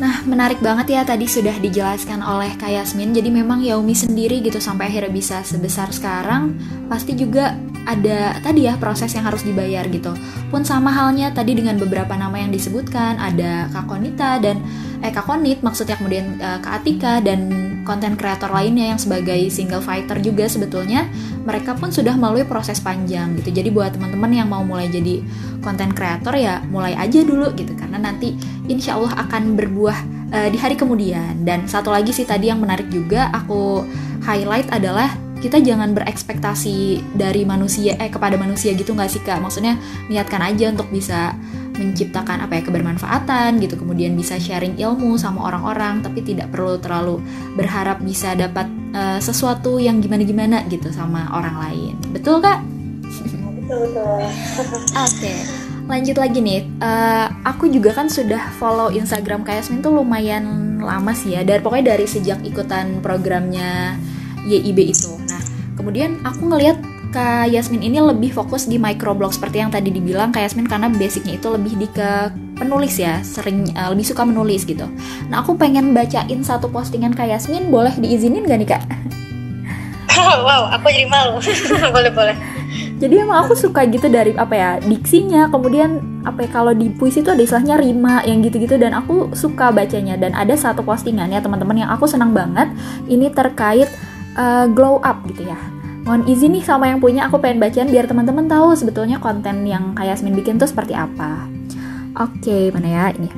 Nah, menarik banget ya tadi sudah dijelaskan oleh Kak Yasmin. Jadi memang Yaumi sendiri gitu sampai akhirnya bisa sebesar sekarang, pasti juga ada tadi ya proses yang harus dibayar gitu. Pun sama halnya tadi dengan beberapa nama yang disebutkan, ada Kak Konita dan eh Kak Konit maksudnya kemudian uh, Kak Atika dan konten kreator lainnya yang sebagai single fighter juga sebetulnya mereka pun sudah melalui proses panjang gitu. Jadi buat teman-teman yang mau mulai jadi konten kreator ya mulai aja dulu gitu karena nanti insya Allah akan berbuah uh, di hari kemudian. Dan satu lagi sih tadi yang menarik juga aku highlight adalah kita jangan berekspektasi dari manusia eh kepada manusia gitu nggak sih kak maksudnya niatkan aja untuk bisa menciptakan apa ya kebermanfaatan gitu. Kemudian bisa sharing ilmu sama orang-orang tapi tidak perlu terlalu berharap bisa dapat uh, sesuatu yang gimana-gimana gitu sama orang lain. Betul kak? Betul betul. Oke okay. lanjut lagi nih. Uh, aku juga kan sudah follow Instagram Kak Yasmin tuh lumayan lama sih ya. Dari pokoknya dari sejak ikutan programnya YIB itu. Kemudian aku ngelihat Kak Yasmin ini lebih fokus di microblog seperti yang tadi dibilang Kak Yasmin karena basicnya itu lebih di ke penulis ya sering uh, lebih suka menulis gitu. Nah aku pengen bacain satu postingan Kak Yasmin boleh diizinin gak nih Kak? wow aku jadi malu. Boleh boleh. Jadi emang aku suka gitu dari apa ya diksinya kemudian apa ya kalau di puisi itu ada istilahnya rima yang gitu-gitu dan aku suka bacanya. Dan ada satu postingan ya teman-teman yang aku senang banget ini terkait uh, glow up gitu ya mohon izin nih sama yang punya aku pengen bacain biar teman-teman tahu sebetulnya konten yang kayak Yasmin bikin tuh seperti apa. Oke, mana ya ini.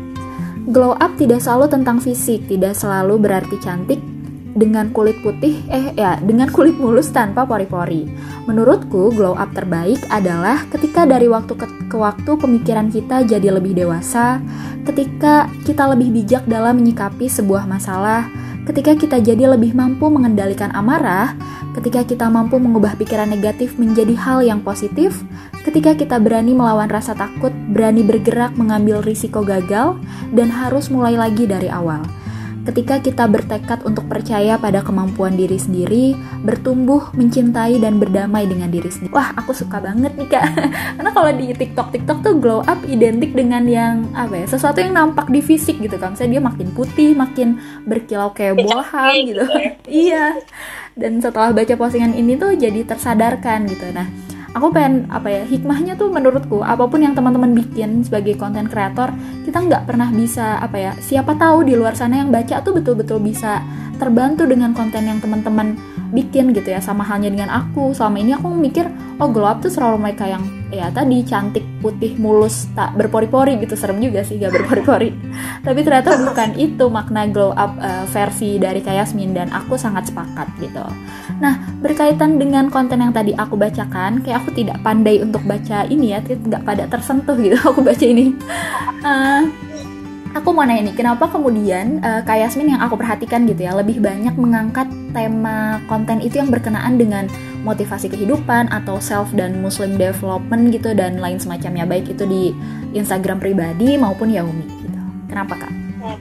Glow up tidak selalu tentang fisik, tidak selalu berarti cantik dengan kulit putih, eh ya, dengan kulit mulus tanpa pori-pori. Menurutku, glow up terbaik adalah ketika dari waktu ke, ke waktu pemikiran kita jadi lebih dewasa, ketika kita lebih bijak dalam menyikapi sebuah masalah, ketika kita jadi lebih mampu mengendalikan amarah, ketika kita mampu mengubah pikiran negatif menjadi hal yang positif, ketika kita berani melawan rasa takut, berani bergerak mengambil risiko gagal, dan harus mulai lagi dari awal. Ketika kita bertekad untuk percaya pada kemampuan diri sendiri, bertumbuh, mencintai, dan berdamai dengan diri sendiri. Wah, aku suka banget nih kak. Karena kalau di TikTok, TikTok tuh glow up identik dengan yang apa ya? Sesuatu yang nampak di fisik gitu kan. Misalnya dia makin putih, makin berkilau kayak boham gitu. iya. Dan setelah baca postingan ini tuh jadi tersadarkan gitu. Nah, aku pengen apa ya hikmahnya tuh menurutku apa pun yang teman-teman bikin sebagai konten kreator kita nggak pernah bisa apa ya siapa tahu di luar sana yang baca tuh betul-betul bisa terbantu dengan konten yang teman-teman bikin gitu ya sama halnya dengan aku. Selama ini aku mikir oh glow up tuh selalu mereka yang ya tadi cantik putih mulus tak berpori-pori gitu. Serem juga sih gak berpori-pori. Tapi ternyata bukan itu makna glow up uh, versi dari Kayasmin dan aku sangat sepakat gitu. Nah berkaitan dengan konten yang tadi aku bacakan kayak aku tidak pandai untuk baca ini ya tidak pada tersentuh gitu aku baca ini. Uh, aku mau nanya nih, kenapa kemudian uh, Kak yang aku perhatikan gitu ya, lebih banyak mengangkat tema konten itu yang berkenaan dengan motivasi kehidupan atau self dan muslim development gitu dan lain semacamnya, baik itu di Instagram pribadi maupun Yaumi gitu. Kenapa Kak? Hmm.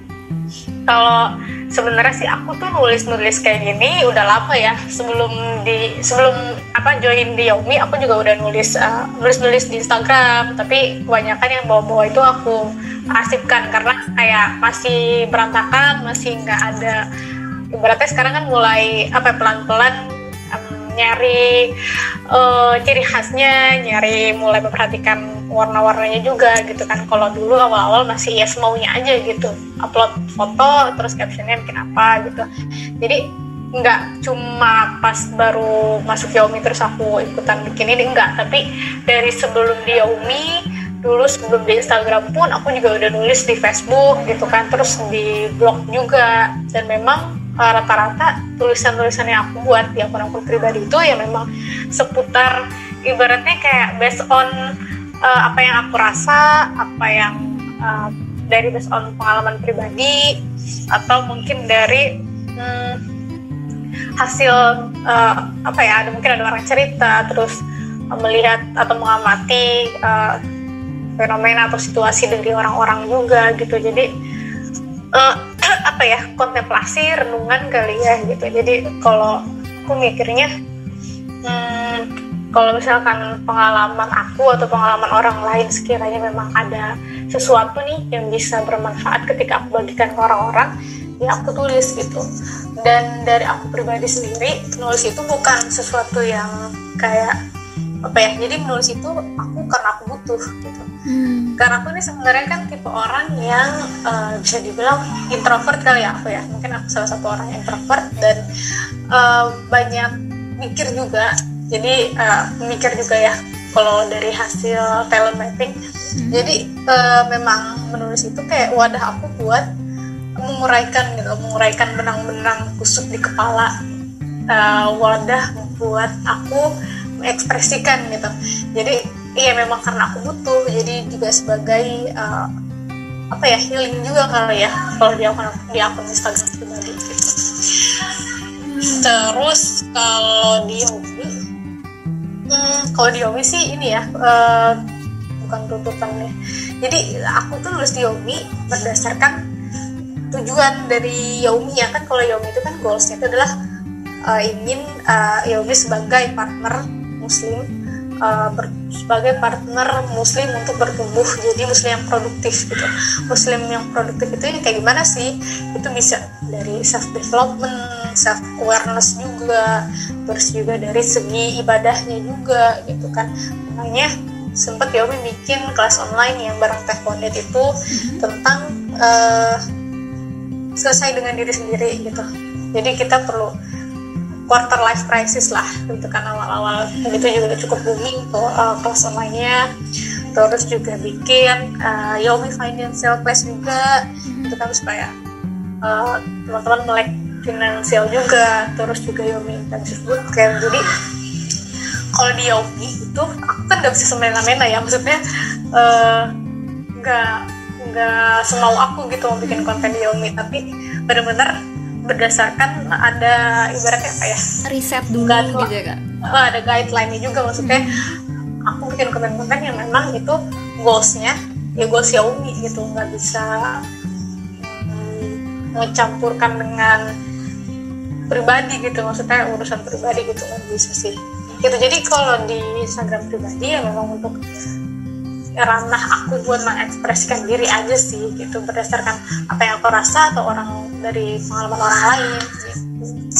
Kalau sebenarnya sih aku tuh nulis-nulis kayak gini udah lama ya sebelum di sebelum apa join di Yaumi aku juga udah nulis uh, nulis-nulis di Instagram tapi kebanyakan yang bawa-bawa itu aku arsipkan karena kayak masih berantakan masih nggak ada ibaratnya sekarang kan mulai apa pelan-pelan um, nyari uh, ciri khasnya nyari mulai memperhatikan warna-warnanya juga gitu kan. Kalau dulu awal-awal masih ya semaunya aja gitu. Upload foto terus captionnya bikin apa gitu. Jadi nggak cuma pas baru masuk Yaumi terus aku ikutan bikin ini enggak tapi dari sebelum di Yaumi dulu sebelum di Instagram pun aku juga udah nulis di Facebook gitu kan. Terus di blog juga. Dan memang rata-rata tulisan-tulisan yang aku buat di akun-akun pribadi itu ya memang seputar ibaratnya kayak based on uh, apa yang aku rasa apa yang uh, dari based on pengalaman pribadi atau mungkin dari hmm, hasil uh, apa ya ada mungkin ada orang cerita terus melihat atau mengamati uh, fenomena atau situasi dari orang-orang juga gitu. Jadi uh, apa ya kontemplasi renungan kali ya gitu. Jadi kalau aku mikirnya hmm, kalau misalkan pengalaman aku atau pengalaman orang lain sekiranya memang ada sesuatu nih yang bisa bermanfaat ketika aku bagikan ke orang-orang ya aku tulis gitu. Dan dari aku pribadi sendiri nulis itu bukan sesuatu yang kayak apa ya? Jadi menulis itu aku karena aku butuh gitu. Hmm. karena aku ini sebenarnya kan tipe orang yang uh, bisa dibilang introvert kali ya aku ya. Mungkin aku salah satu orang introvert dan uh, banyak mikir juga. Jadi uh, mikir juga ya kalau dari hasil talent mapping hmm. jadi uh, memang menulis itu kayak wadah aku buat menguraikan gitu. Menguraikan benang-benang kusut di kepala. Uh, wadah buat aku mengekspresikan gitu. Jadi iya memang karena aku butuh jadi juga sebagai uh, apa ya healing juga kali ya kalau di akun di akun Instagram pribadi gitu. Terus kalau di hobi hmm, kalau di hobi sih ini ya uh, bukan tuntutannya jadi aku tuh nulis di hobi berdasarkan tujuan dari Yaumi ya kan kalau Yaumi itu kan goalsnya itu adalah uh, ingin uh, Yaumi sebagai partner muslim uh, ber, sebagai partner muslim untuk bertumbuh jadi muslim yang produktif gitu. Muslim yang produktif itu ya kayak gimana sih? Itu bisa dari self development self awareness juga terus juga dari segi ibadahnya juga gitu kan. Makanya sempat ya bikin kelas online yang bareng Teh itu mm-hmm. tentang uh, selesai dengan diri sendiri gitu. Jadi kita perlu quarter life crisis lah. Gitu kan awal-awal. Itu juga cukup booming tuh uh, kelas online-nya. Terus juga bikin uh, Yomi Financial Class juga. Itu kan supaya uh, teman-teman melek finansial juga. Terus juga Yomi Intensive Bootcamp jadi kalau di Yomi itu aku kan gak bisa semena-mena ya. Maksudnya nggak uh, nggak semau aku gitu mau bikin konten di Yomi tapi benar-benar berdasarkan ada ibaratnya apa ya? Riset dulu Gak, gitu ya kak? Oh, ada guideline-nya juga maksudnya. Hmm. aku bikin konten-konten yang memang itu goalsnya ya goals Xiaomi gitu. Nggak bisa hmm, mencampurkan dengan pribadi gitu. Maksudnya urusan pribadi gitu. Nggak bisa sih. Gitu. Jadi kalau di Instagram pribadi ya memang untuk ranah aku buat mengekspresikan diri aja sih gitu berdasarkan apa yang aku rasa atau orang dari pengalaman orang lain gitu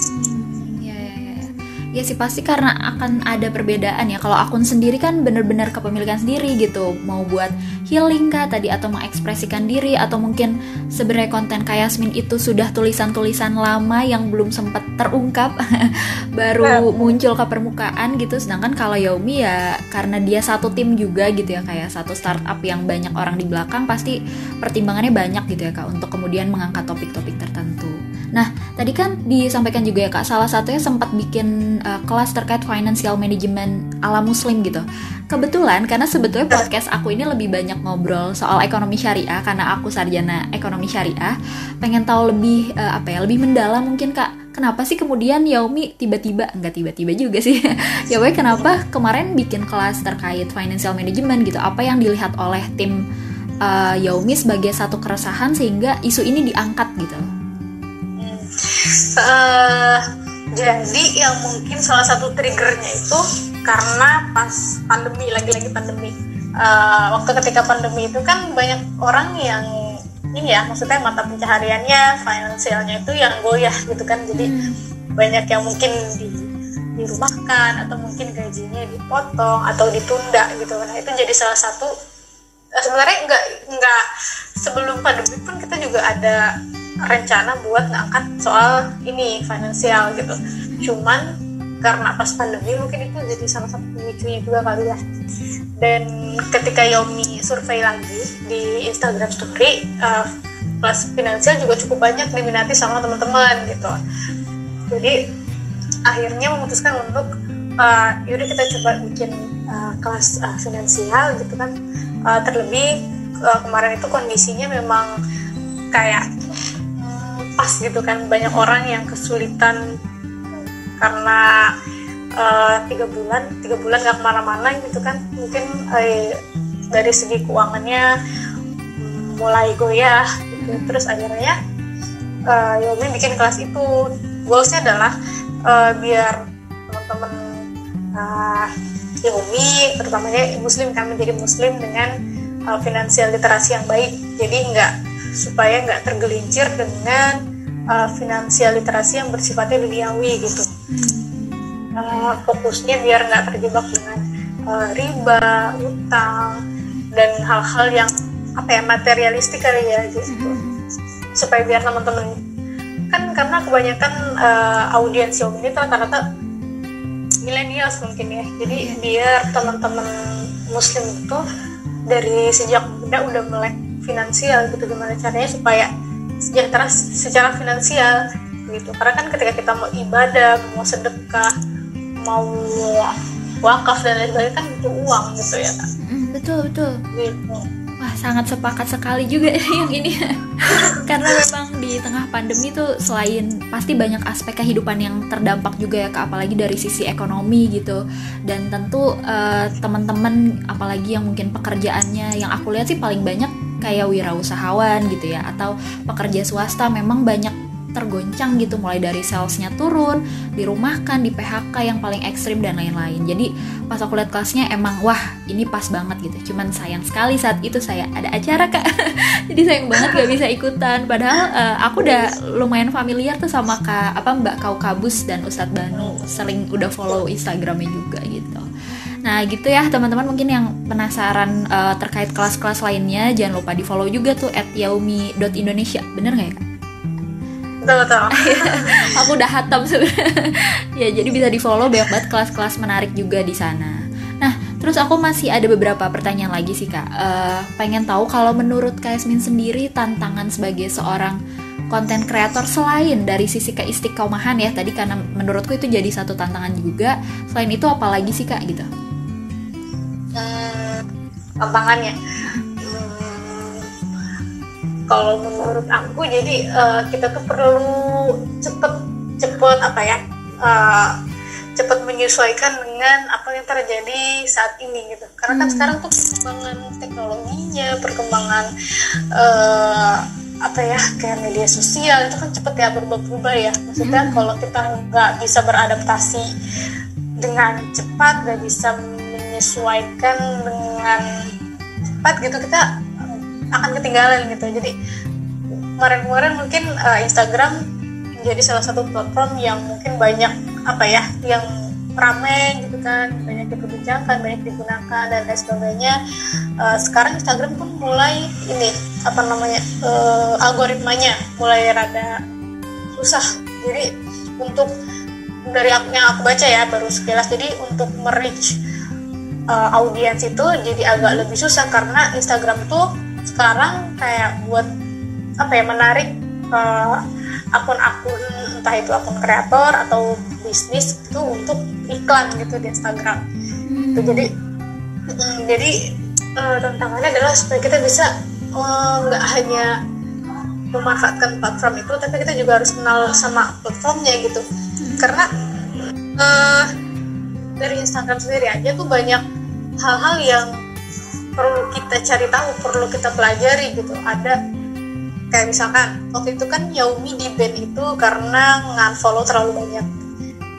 ya sih pasti karena akan ada perbedaan ya. Kalau akun sendiri kan bener-bener kepemilikan sendiri gitu. Mau buat healing kah tadi atau mengekspresikan diri atau mungkin sebenarnya konten kayak Yasmin itu sudah tulisan-tulisan lama yang belum sempat terungkap baru yeah. muncul ke permukaan gitu. Sedangkan kalau Yaumi ya karena dia satu tim juga gitu ya kayak satu startup yang banyak orang di belakang pasti pertimbangannya banyak gitu ya kak untuk kemudian mengangkat topik-topik tertentu Nah, tadi kan disampaikan juga ya Kak, salah satunya sempat bikin uh, kelas terkait financial management ala muslim gitu. Kebetulan karena sebetulnya podcast aku ini lebih banyak ngobrol soal ekonomi syariah karena aku sarjana ekonomi syariah, pengen tahu lebih uh, apa ya, lebih mendalam mungkin Kak. Kenapa sih kemudian Yaomi tiba-tiba enggak tiba-tiba juga sih. ya weh kenapa kemarin bikin kelas terkait financial management gitu? Apa yang dilihat oleh tim uh, Yaomi sebagai satu keresahan sehingga isu ini diangkat gitu? Uh, jadi yang mungkin salah satu triggernya itu karena pas pandemi lagi-lagi pandemi. Uh, waktu ketika pandemi itu kan banyak orang yang ini ya maksudnya mata pencahariannya finansialnya itu yang goyah gitu kan. Jadi hmm. banyak yang mungkin di dirumahkan atau mungkin gajinya dipotong atau ditunda gitu. Nah itu jadi salah satu eh, sebenarnya nggak nggak sebelum pandemi pun kita juga ada rencana buat ngangkat soal ini finansial gitu. Cuman karena pas pandemi mungkin itu jadi salah satu pemicunya juga kali ya. Dan ketika Yomi survei lagi di Instagram Story uh, kelas finansial juga cukup banyak diminati sama teman-teman gitu. Jadi akhirnya memutuskan untuk uh, yaudah kita coba bikin uh, kelas uh, finansial gitu kan. Uh, terlebih uh, kemarin itu kondisinya memang kayak pas gitu kan. Banyak orang yang kesulitan karena uh, tiga bulan tiga bulan nggak ke mana-mana gitu kan. Mungkin uh, dari segi keuangannya mulai goyah gitu. Terus akhirnya uh, Yomi bikin kelas itu. Goalsnya adalah uh, biar teman-teman uh, Umi terutamanya muslim kan menjadi muslim dengan uh, finansial literasi yang baik. Jadi nggak supaya nggak tergelincir dengan uh, finansial literasi yang bersifatnya duniawi gitu. Uh, fokusnya biar nggak terjebak dengan uh, riba utang dan hal-hal yang apa ya materialistik kali ya gitu. Supaya biar teman-teman kan karena kebanyakan uh, audiens yang ini rata-rata milenials mungkin ya. Jadi biar teman-teman muslim itu dari sejak muda udah melek finansial gitu gimana caranya supaya sejahtera secara finansial gitu karena kan ketika kita mau ibadah mau sedekah mau wakaf dan lain sebagainya kan butuh uang gitu ya kan betul betul gitu Wah, sangat sepakat sekali juga yang ini. Karena memang di tengah pandemi itu selain pasti banyak aspek kehidupan yang terdampak juga ya, Kak, apalagi dari sisi ekonomi gitu. Dan tentu uh, teman-teman apalagi yang mungkin pekerjaannya yang aku lihat sih paling banyak kayak wirausahawan gitu ya atau pekerja swasta memang banyak tergoncang gitu mulai dari salesnya turun, dirumahkan, di PHK yang paling ekstrim dan lain-lain. Jadi pas aku lihat kelasnya emang wah ini pas banget gitu. Cuman sayang sekali saat itu saya ada acara kak, jadi sayang banget gak bisa ikutan. Padahal uh, aku udah lumayan familiar tuh sama kak apa Mbak Kau Kabus dan Ustadz Banu, sering udah follow Instagramnya juga gitu. Nah gitu ya teman-teman mungkin yang penasaran uh, terkait kelas-kelas lainnya jangan lupa di follow juga tuh at yaumi.indonesia bener nggak ya kak? betul betul. Aku udah hatam sebenarnya. Ya jadi bisa di follow banyak banget kelas-kelas menarik juga di sana. Nah terus aku masih ada beberapa pertanyaan lagi sih kak. Uh, pengen tahu kalau menurut kak Yasmin sendiri tantangan sebagai seorang konten kreator selain dari sisi keistiqomahan ya tadi karena menurutku itu jadi satu tantangan juga selain itu apalagi sih kak gitu tantangannya kalau menurut aku jadi uh, kita tuh perlu cepet cepet apa ya uh, cepet menyesuaikan dengan apa yang terjadi saat ini gitu karena kan hmm. sekarang tuh perkembangan teknologinya perkembangan uh, apa ya kayak media sosial itu kan cepet ya berubah-ubah ya maksudnya hmm. kalau kita nggak bisa beradaptasi dengan cepat nggak bisa menyesuaikan dengan cepat gitu kita akan ketinggalan gitu. Jadi kemarin-kemarin mungkin uh, Instagram menjadi salah satu platform yang mungkin banyak apa ya yang ramai gitu kan banyak diperbincangkan banyak digunakan dan lain sebagainya. Uh, sekarang Instagram pun mulai ini apa namanya uh, algoritmanya mulai rada susah. Jadi untuk dari yang aku baca ya baru sekilas. Jadi untuk merich uh, audiens itu jadi agak lebih susah karena Instagram tuh sekarang kayak buat apa ya menarik eh, akun-akun entah itu akun kreator atau bisnis itu untuk iklan gitu di Instagram hmm. Gitu, jadi mm, jadi uh, tantangannya adalah supaya kita bisa nggak uh, hanya memanfaatkan platform itu tapi kita juga harus kenal sama platformnya gitu hmm. karena uh, dari Instagram sendiri aja tuh banyak hal-hal yang perlu kita cari tahu perlu kita pelajari gitu. Ada kayak misalkan waktu itu kan Yaumi di band itu karena ngan-follow terlalu banyak.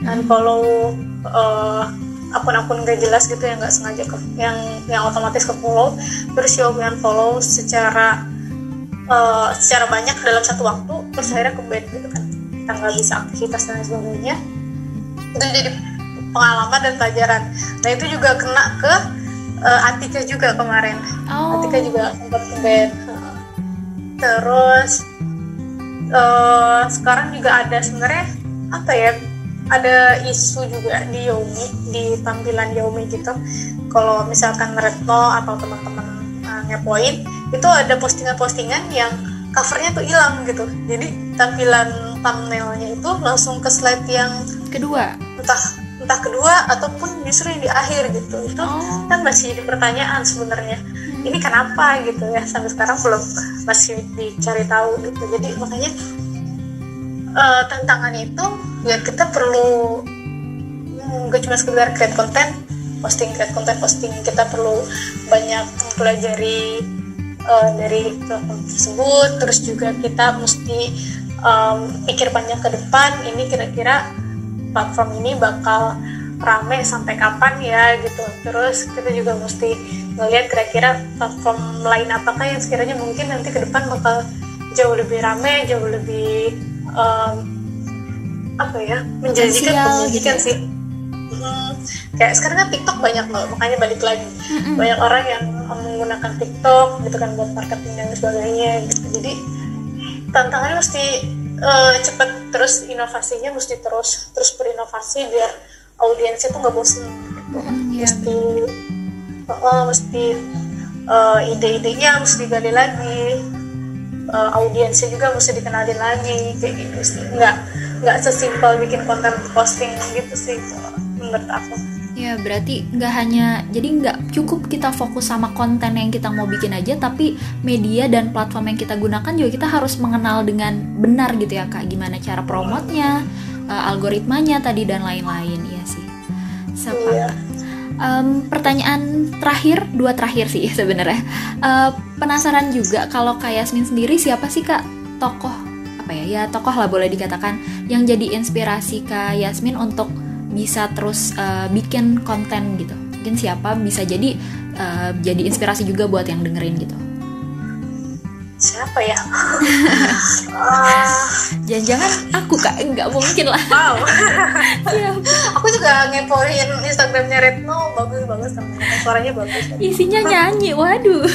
Ngan-follow uh, akun-akun gak jelas gitu yang nggak sengaja ke, yang yang otomatis ke follow. Terus Yaumi follow secara uh, secara banyak dalam satu waktu terus akhirnya ke band gitu kan. Kita nggak bisa aktivitas dan sebagainya. Itu jadi pengalaman dan pelajaran. Nah itu juga kena ke uh, Atika juga kemarin. Oh. Atika juga sempat band terus uh, sekarang juga ada sebenarnya apa ya ada isu juga di Yomi di tampilan Yomi gitu. Kalau misalkan Retno atau teman-teman uh, ngepoin itu ada postingan-postingan yang covernya tuh hilang gitu. Jadi tampilan thumbnailnya itu langsung ke slide yang kedua? entah entah kedua ataupun justru yang di akhir gitu. Itu oh. kan masih jadi pertanyaan sebenarnya. Hmm. ini kenapa gitu ya? Sampai sekarang belum masih dicari tahu gitu. Jadi makanya uh, tantangannya itu ya kita perlu nggak cuma sekedar create konten posting create konten posting. Kita perlu banyak mempelajari uh, dari platform tersebut. Terus juga kita mesti um, pikir banyak ke depan. Ini kira-kira platform ini bakal rame sampai kapan ya gitu terus kita juga mesti ngelihat kira-kira platform lain apakah yang sekiranya mungkin nanti ke depan bakal jauh lebih rame jauh lebih um, apa ya menjanjikan menjanjikan gitu. sih hmm, kayak sekarang kan TikTok banyak loh makanya balik lagi mm-hmm. banyak orang yang menggunakan TikTok gitu kan buat marketing dan sebagainya gitu jadi tantangannya mesti uh, cepet terus inovasinya mesti terus terus berinovasi biar audiensnya tuh nggak bosan gitu. mm, yeah. mesti uh, mesti uh, ide-idenya mesti digali lagi uh, audiensnya juga mesti dikenalin lagi kayak gitu sih nggak nggak sesimpel bikin konten posting gitu sih menurut aku Ya berarti nggak hanya jadi nggak cukup kita fokus sama konten yang kita mau bikin aja, tapi media dan platform yang kita gunakan juga kita harus mengenal dengan benar gitu ya kak, gimana cara promotnya, uh, algoritmanya tadi dan lain-lain ya sih. Sepakat. Iya. Um, pertanyaan terakhir, dua terakhir sih sebenarnya. Uh, penasaran juga kalau kak Yasmin sendiri siapa sih kak tokoh apa ya ya tokoh lah boleh dikatakan yang jadi inspirasi kak Yasmin untuk bisa terus uh, bikin konten gitu. Mungkin siapa bisa jadi uh, jadi inspirasi juga buat yang dengerin gitu. Siapa ya? Jangan-jangan aku kak. Nggak mungkin lah. Wow. Aku juga ngepoin instagramnya Retno. Bagus bagus. Suaranya bagus. Isinya nyanyi. Waduh.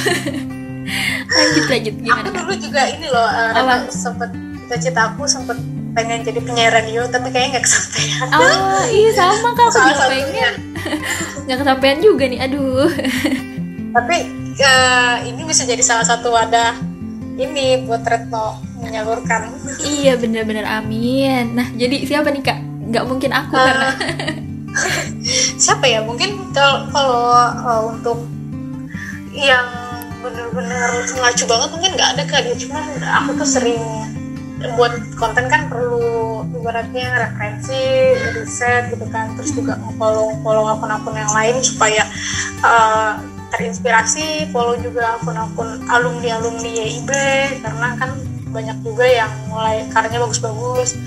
Lanjut lanjut. Gimana? Aku dulu juga ini loh uh, sempet cita-cita aku sempet pengen jadi penyiar radio tapi kayaknya nggak kesampaian. Oh iya sama kan aku juga pengen. Nggak kesampaian juga nih aduh. Tapi uh, ini bisa jadi salah satu wadah ini buat Retno menyalurkan. Iya bener-bener amin. Nah jadi siapa nih kak? Nggak mungkin aku uh, karena. siapa ya? Mungkin kalau kalau uh, untuk yang bener-bener ngacu banget mungkin nggak ada kak. Dia cuma aku tuh sering buat konten kan perlu ibaratnya referensi, riset gitu kan, terus juga follow follow akun-akun yang lain supaya uh, terinspirasi, follow juga akun-akun alumni-alumni YIB karena kan banyak juga yang mulai karyanya bagus-bagus.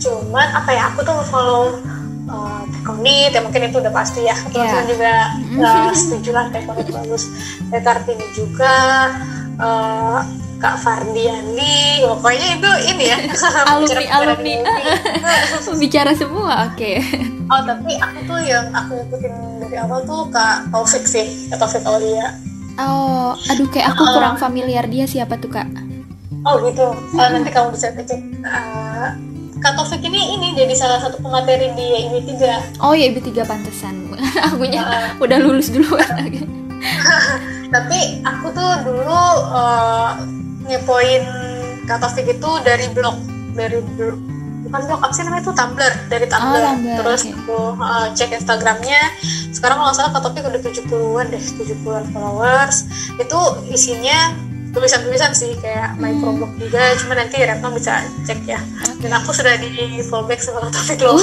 Cuman apa ya aku tuh follow uh, ya mungkin itu udah pasti ya. Teman-teman yeah. juga uh, setuju lah Tekonit bagus. Kartini juga uh, Kak Fardiani pokoknya itu ini ya alumni alumni. bicara semua oke. Okay. oh tapi aku tuh yang aku ikutin dari awal tuh Kak Taufik sih Kak Taufik Aulia. Oh aduh kayak aku uh, kurang familiar dia siapa tuh Kak? Oh gitu. Uh, nanti kamu bisa cek. Uh, Kak Taufik ini ini jadi salah satu pemateri di IB 3 oh ya IB 3 pantesan. Akunya uh, udah lulus duluan. Tapi aku tuh dulu uh, ngepoin Kak Taufik itu dari blog dari blog bukan blog apa sih namanya itu? Tumblr dari Tumblr, oh, terus okay. aku uh, cek Instagramnya. Sekarang kalau salah Kak Taufik udah 70-an deh 70-an followers. Itu isinya tulisan-tulisan sih kayak hmm. blog juga. Cuma nanti Retno bisa cek ya. Dan aku sudah di fallback sama Taufik loh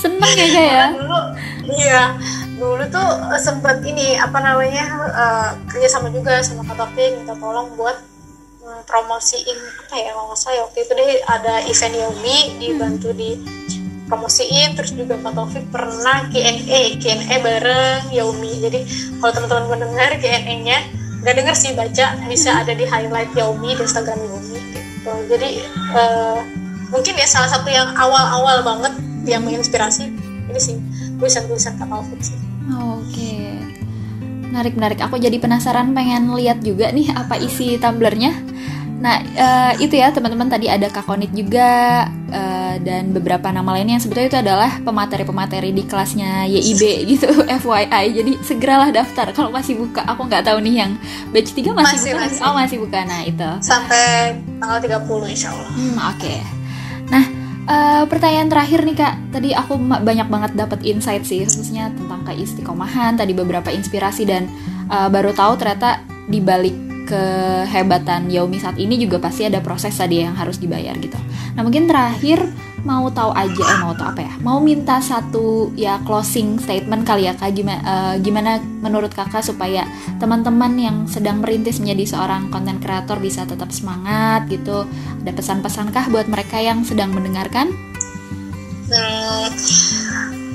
seneng ya kayak ya? Dulu iya dulu tuh uh, sempet ini apa namanya uh, kerja sama juga sama Kak Taufik minta tolong buat um, promosiin apa ya kalau nggak salah waktu itu deh ada event Yomi dibantu di promosiin terus juga Kak Taufik pernah Q&A Q&A bareng Yomi. Jadi kalau teman-teman mendengar Q&A-nya nggak denger sih baca bisa ada di highlight Yomi di Instagram Yomi gitu. Jadi uh, mungkin ya salah satu yang awal-awal banget yang menginspirasi ini sih tulisan-tulisan Kak Taufik sih Oke. Menarik menarik. Aku jadi penasaran pengen lihat juga nih apa isi tumblernya. Nah, uh, itu ya teman-teman tadi ada Kakonit juga uh, dan beberapa nama lainnya yang sebetulnya itu adalah pemateri-pemateri di kelasnya YIB gitu, FYI. Jadi segeralah daftar kalau masih buka. Aku nggak tahu nih yang batch 3 masih, masih buka. Masih. Oh, masih buka. Nah, itu. Sampai tanggal 30 insya Allah. Hmm, oke. Okay. Nah, Uh, pertanyaan terakhir nih kak, tadi aku banyak banget dapat insight sih khususnya tentang keistiqomahan, tadi beberapa inspirasi dan uh, baru tahu ternyata di balik kehebatan Yaomi saat ini juga pasti ada proses tadi yang harus dibayar gitu. Nah mungkin terakhir mau tahu aja, eh mau tahu apa ya? Mau minta satu ya closing statement kali ya kak, gimana, uh, gimana menurut kakak supaya teman-teman yang sedang merintis menjadi seorang konten kreator bisa tetap semangat gitu? Ada pesan-pesankah buat mereka yang sedang mendengarkan? Hmm,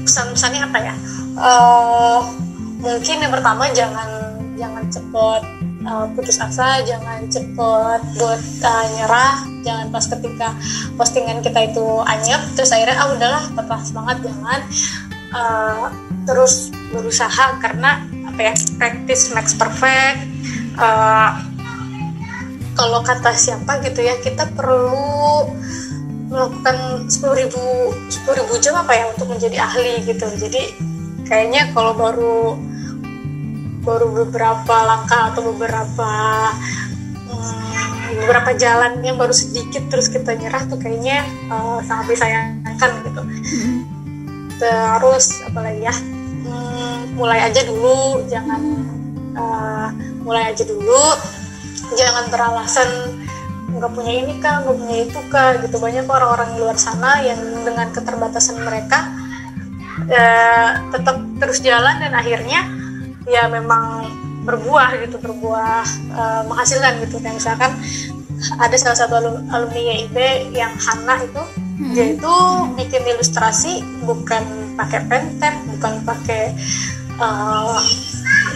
pesan-pesannya apa ya uh, mungkin yang pertama jangan jangan cepet uh, putus asa jangan cepet buat uh, nyerah. Jangan pas ketika postingan kita itu anyep terus akhirnya ah udahlah patah semangat jangan. Uh, terus berusaha karena apa ya practice makes perfect. Uh, kalau kata siapa gitu ya kita perlu melakukan sepuluh ribu sepuluh ribu jam apa ya untuk menjadi ahli gitu. Jadi kayaknya kalau baru baru beberapa langkah atau beberapa hmm, beberapa jalan yang baru sedikit terus kita nyerah tuh kayaknya uh, sangat disayangkan gitu. Terus apalagi ya hmm, mulai aja dulu jangan uh, mulai aja dulu. Jangan beralasan nggak punya ini kah nggak punya itu kah gitu. Banyak orang-orang di luar sana yang dengan keterbatasan mereka uh, tetap terus jalan dan akhirnya ya memang berbuah gitu berbuah uh, menghasilkan gitu kayak misalkan ada salah satu alumni YIB yang Hana itu hmm. dia itu bikin ilustrasi bukan pakai pentel bukan pakai uh,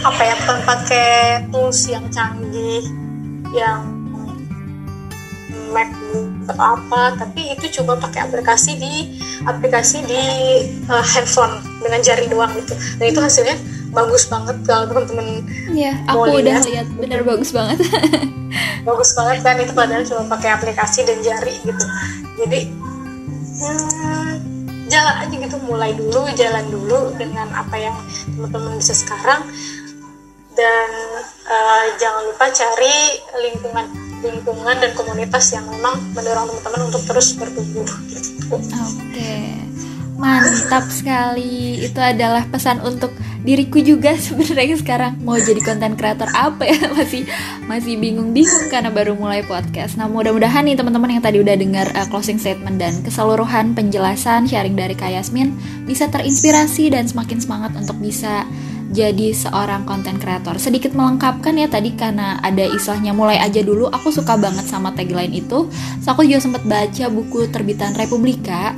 apa ya bukan pakai tools yang canggih yang MacBook atau apa tapi itu coba pakai aplikasi di aplikasi di uh, handphone dengan jari doang gitu dan itu hasilnya bagus banget kalau teman-teman ya aku udah lihat bener bagus banget bagus banget kan itu padahal cuma pakai aplikasi dan jari gitu jadi hmm, jalan aja gitu mulai dulu jalan dulu dengan apa yang teman-teman bisa sekarang dan uh, jangan lupa cari lingkungan lingkungan dan komunitas yang memang mendorong teman-teman untuk terus bertumbuh gitu. Oke. Okay. Mantap sekali. Itu adalah pesan untuk diriku juga sebenarnya sekarang mau jadi konten kreator apa ya masih masih bingung-bingung karena baru mulai podcast. Nah, mudah-mudahan nih teman-teman yang tadi udah dengar uh, closing statement dan keseluruhan penjelasan sharing dari Kak Yasmin bisa terinspirasi dan semakin semangat untuk bisa jadi seorang konten kreator. Sedikit melengkapkan ya tadi karena ada istilahnya mulai aja dulu. Aku suka banget sama tagline itu. So aku juga sempat baca buku terbitan Republika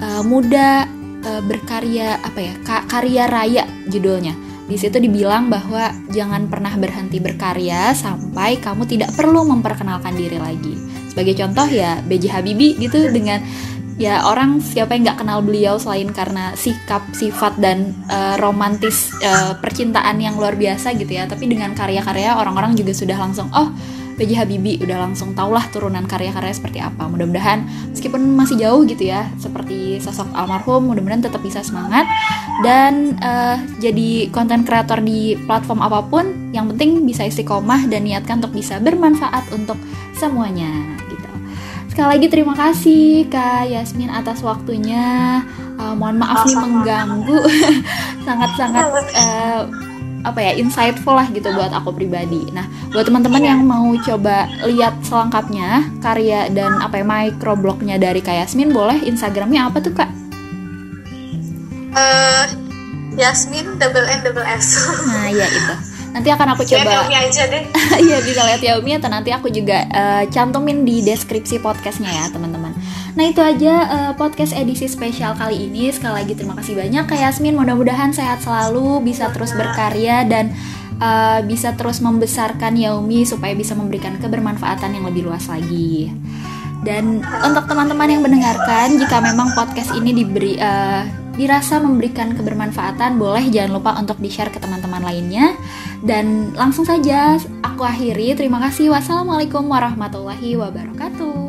uh, Muda uh, berkarya apa ya? Ka karya raya judulnya. Di situ dibilang bahwa jangan pernah berhenti berkarya sampai kamu tidak perlu memperkenalkan diri lagi. Sebagai contoh ya B.J. Habibie gitu dengan ya orang siapa yang nggak kenal beliau selain karena sikap sifat dan uh, romantis uh, percintaan yang luar biasa gitu ya tapi dengan karya-karya orang-orang juga sudah langsung oh PJ Habibie udah langsung tau lah turunan karya-karya seperti apa. Mudah-mudahan meskipun masih jauh gitu ya seperti sosok almarhum mudah-mudahan tetap bisa semangat. Dan uh, jadi konten kreator di platform apa pun yang penting bisa istiqomah dan niatkan untuk bisa bermanfaat untuk semuanya gitu. Sekali lagi terima kasih Kak Yasmin atas waktunya. Uh, mohon maaf nih mengganggu. Sangat-sangat uh, apa ya insightful lah gitu buat aku pribadi. Nah, buat teman-teman yang mau coba lihat selengkapnya karya dan apa ya microblognya dari Kak Yasmin, boleh Instagramnya apa tuh Kak? Uh, Yasmin double N double S. nah, iya itu. Nanti akan aku coba. Xiaomi aja deh. Iya bisa lihat Xiaomi atau nanti aku juga uh, cantumin di deskripsi podcastnya ya teman-teman. Nah itu aja uh, podcast edisi spesial kali ini. Sekali lagi terima kasih banyak Kak Yasmin. Mudah-mudahan sehat selalu, bisa terus berkarya dan uh, bisa terus membesarkan Xiaomi supaya bisa memberikan kebermanfaatan yang lebih luas lagi. Dan untuk teman-teman yang mendengarkan, jika memang podcast ini diberi uh, dirasa memberikan kebermanfaatan, boleh jangan lupa untuk di-share ke teman-teman lainnya. Dan langsung saja aku akhiri. Terima kasih. Wassalamualaikum warahmatullahi wabarakatuh.